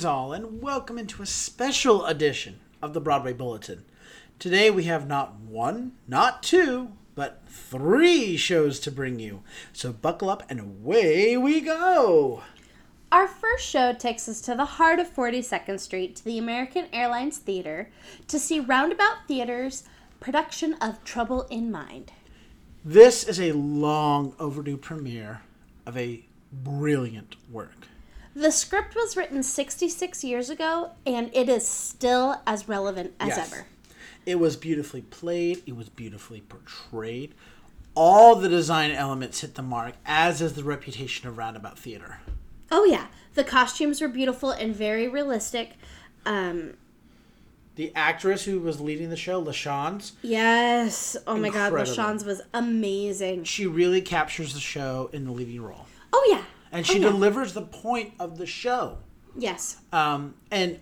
Greetings, all, and welcome into a special edition of the Broadway Bulletin. Today we have not one, not two, but three shows to bring you. So buckle up and away we go. Our first show takes us to the heart of 42nd Street to the American Airlines Theater to see Roundabout Theater's production of Trouble in Mind. This is a long overdue premiere of a brilliant work. The script was written 66 years ago and it is still as relevant as Yes. ever. It was beautifully played, it was beautifully portrayed. All the design elements hit the mark, as is the reputation of Roundabout Theater. Oh, yeah. The costumes were beautiful and very realistic. Um, The actress who was leading the show, LaChanze, yes. Oh my God. LaChanze was amazing. she really captures the show in the leading role. Oh, yeah. And Oh, she yeah. delivers the point of the show. Yes. Um, and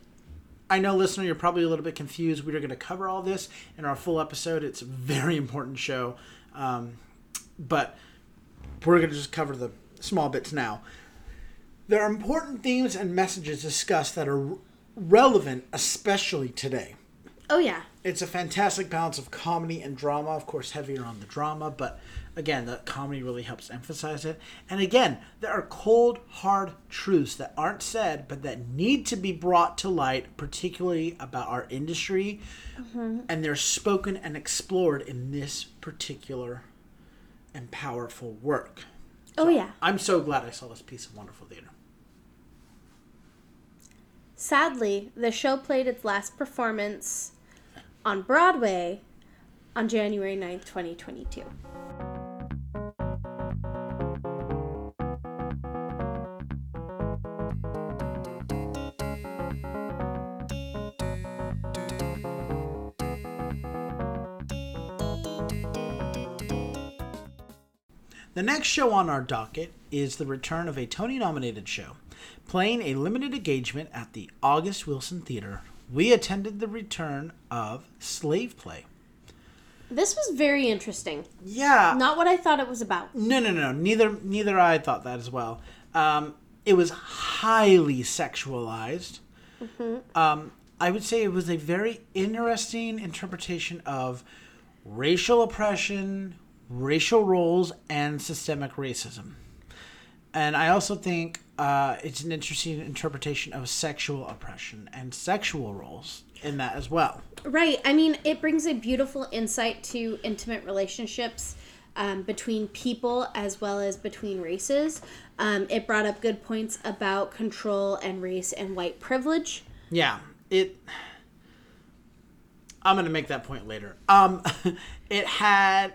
I know, listener, you're probably a little bit confused. We're going to cover all this in our full episode. It's a very important show. Um, but we're going to just cover the small bits now. There are important themes and messages discussed that are relevant, especially today. Oh, yeah. It's a fantastic balance of comedy and drama, of course, heavier on the drama, but again, the comedy really helps emphasize it. And again, there are cold, hard truths that aren't said, but that need to be brought to light, particularly about our industry, mm-hmm. and they're spoken and explored in this particular and powerful work. Oh, yeah. I'm so glad I saw this piece of wonderful theater. Sadly, the show played its last performance on Broadway on January 9th, 2022. The next show on our docket is the return of a Tony nominated show. Playing a limited engagement at the August Wilson Theater, we attended the return of Slave Play. This was very interesting. Yeah. Not what I thought it was about. No, no, no. Neither neither I thought that as well. Um, it was highly sexualized. Um, I would say it was a very interesting interpretation of racial oppression, racial roles, and systemic racism. And I also think uh, it's an interesting interpretation of sexual oppression and sexual roles in that as well. Right. I mean, it brings a beautiful insight to intimate relationships um, between people as well as between races. Um, it brought up good points about control and race and white privilege. Yeah, it. I'm gonna make that point later. Um, it had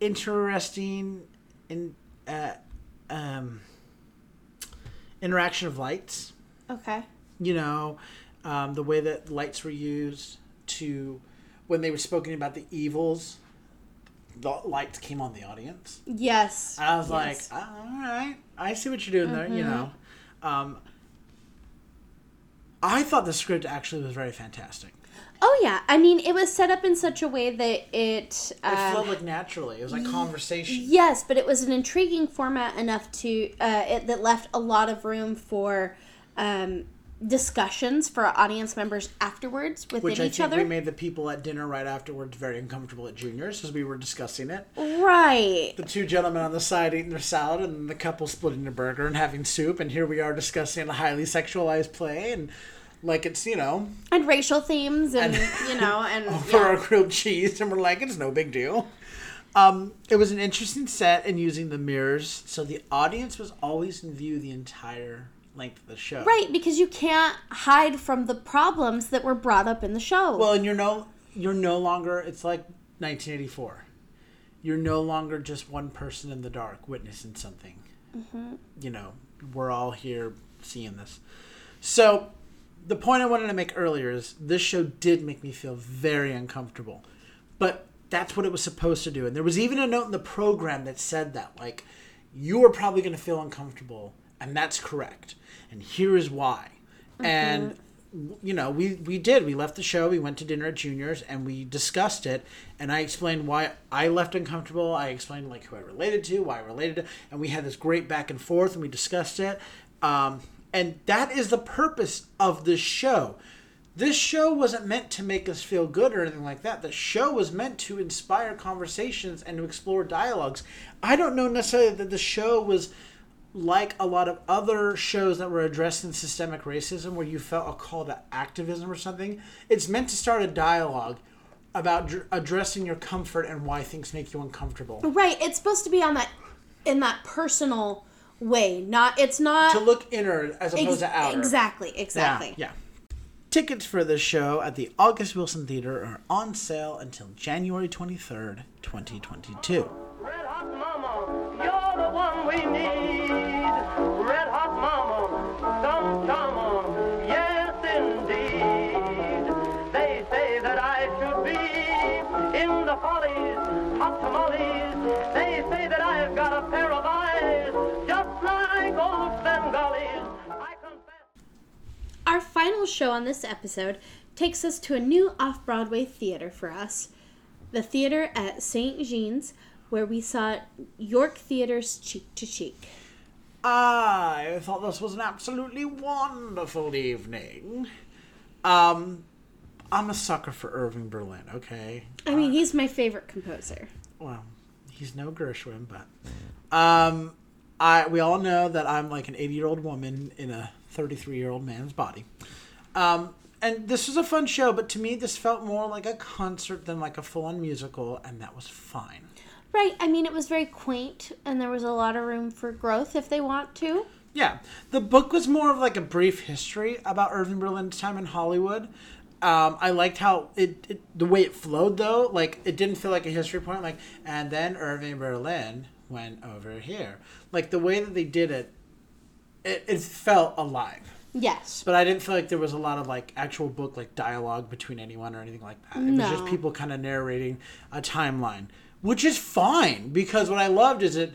interesting in uh, um, interaction of lights. Okay. You know, um, the way that lights were used to when they were spoken about the evils. The lights came on the audience. Yes. I was Yes. like, all right, I see what you're doing there. You know, um, I thought the script actually was very fantastic. Oh yeah, I mean it was set up in such a way that it. It Um, flowed like naturally. It was like conversation. yes, but it was an intriguing format enough to uh, it, that left a lot of room for um, discussions for audience members afterwards within Which I each think other. we made the people at dinner right afterwards very uncomfortable at Junior's as we were discussing it. right. The two gentlemen on the side eating their salad and the couple splitting their burger and having soup, and here we are discussing a highly sexualized play and like it's, you know, And racial themes, and, you know, and for yeah. our grilled cheese, and we're like, it's no big deal. Um, it was an interesting set in using the mirrors, so the audience was always in view the entire length of the show. right because you can't hide from the problems that were brought up in the show. Well, and you're no you're no longer it's like 1984. You're no longer just one person in the dark witnessing something. You know, we're all here seeing this. So, the point I wanted to make earlier is this show did make me feel very uncomfortable. But that's what it was supposed to do. And there was even a note in the program that said that like you are probably going to feel uncomfortable and that's correct. And here is why. And you know, we we did. We left the show. We went to dinner at Junior's, and we discussed it. And I explained why I left uncomfortable. I explained like who I related to, why I related to, and we had this great back and forth, and we discussed it. Um, And that is the purpose of this show. This show wasn't meant to make us feel good or anything like that. The show was meant to inspire conversations and to explore dialogues. I don't know necessarily that the show was like a lot of other shows that were addressing systemic racism where you felt a call to activism or something. It's meant to start a dialogue about dr- addressing your comfort and why things make you uncomfortable. Right. It's supposed to be on that in that personal way. Not it's not To look inner as opposed Ex- to outer. Exactly, exactly. Yeah, yeah. Tickets for the show at the August Wilson Theater are on sale until January 23rd, 2022. Red hot mama, you're the one we need. Red hot mama, some charmer, yes indeed. They say that I should be in the follies, hot tamales. They say that I've got a pair of eyes, final show on this episode takes us to a new off Broadway theater for us the theater at St. Jean's, where we saw York Theater's Cheek to Cheek. I thought this was an absolutely wonderful evening. Um, I'm a sucker for Irving Berlin, okay? I mean, he's my favorite composer. Well, he's no Gershwin, but um, I we all know that I'm like an 80 year old woman in a 33 year old man's body. Um, and this was a fun show, but to me, this felt more like a concert than like a full on musical, and that was fine. Right, I mean, it was very quaint, and there was a lot of room for growth if they want to. Yeah, the book was more of like a brief history about Irving Berlin's time in Hollywood. Um, I liked how it, it the way it flowed though. Like it didn't feel like a history point. Like and then Irving Berlin went over here. Like the way that they did it, it, it felt alive. Yes. But I didn't feel like there was a lot of like actual book like dialogue between anyone or anything like that. It was just people kind of narrating a timeline, which is fine because what I loved is it.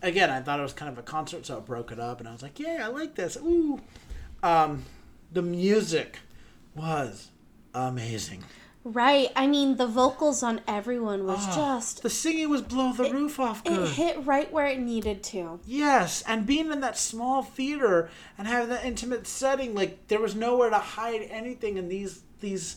Again, I thought it was kind of a concert, so it broke it up, and I was like, "Yeah, I like this." Ooh, um, the music was amazing. Right, I mean, the vocals on everyone was Oh, just. the singing was blow the roof off good. It hit right where it needed to. Yes, and being in that small theater and having that intimate setting, like there was nowhere to hide anything. And these these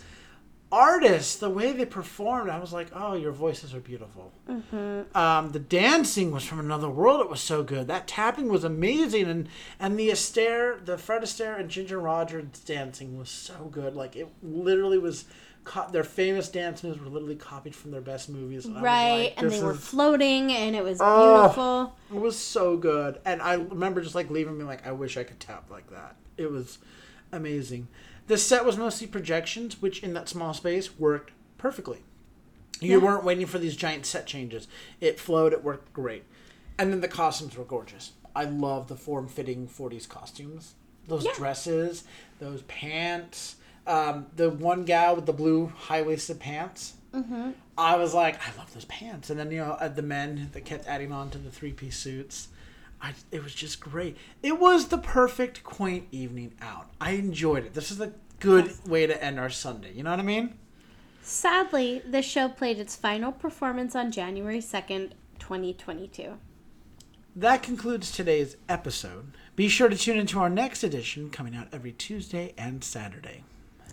artists, the way they performed, I was like, oh, your voices are beautiful. Mm-hmm. Um, the dancing was from another world. It was so good. That tapping was amazing, and and the Astaire, the Fred Astaire and Ginger Rogers dancing was so good. Like it literally was. Co- their famous dance moves were literally copied from their best movies. And Right, like, and they were floating, and it was Oh. beautiful. it was so good. And I remember just like leaving me like, I wish I could tap like that. It was amazing. The set was mostly projections, which in that small space worked perfectly. You Yeah. weren't waiting for these giant set changes. It flowed, it worked great. And then the costumes were gorgeous. I love the form fitting 40s costumes. Those Yeah. dresses, those pants. Um, the one gal with the blue high waisted pants. Mm-hmm. I was like, I love those pants. And then you know uh, the men that kept adding on to the three piece suits. I, it was just great. It was the perfect quaint evening out. I enjoyed it. This is a good way to end our Sunday. You know what I mean? Sadly, the show played its final performance on January 2nd, 2022. That concludes today's episode. Be sure to tune into our next edition coming out every Tuesday and Saturday.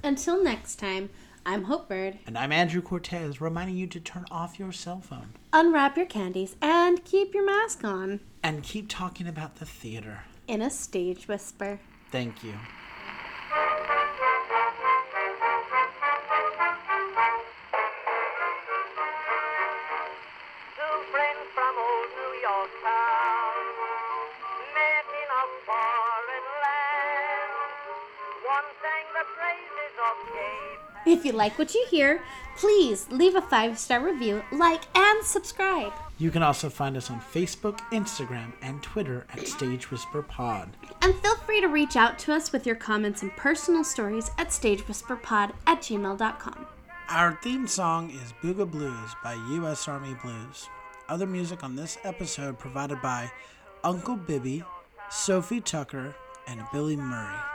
Until next time, I'm Hope Bird. And I'm Andrew Cortez, reminding you to turn off your cell phone Unwrap your candies and keep your mask on and keep talking about the theater. in a stage whisper. Thank you. If you like what you hear, please leave a five star review, like, and subscribe. You can also find us on Facebook, Instagram, and Twitter at Stage Whisper Pod. And feel free to reach out to us with your comments and personal stories at stagewhisperpod at gmail.com. Our theme song is Booga Blues by U.S. Army Blues. Other music on this episode provided by Uncle Bibby, Sophie Tucker, and Billy Murray.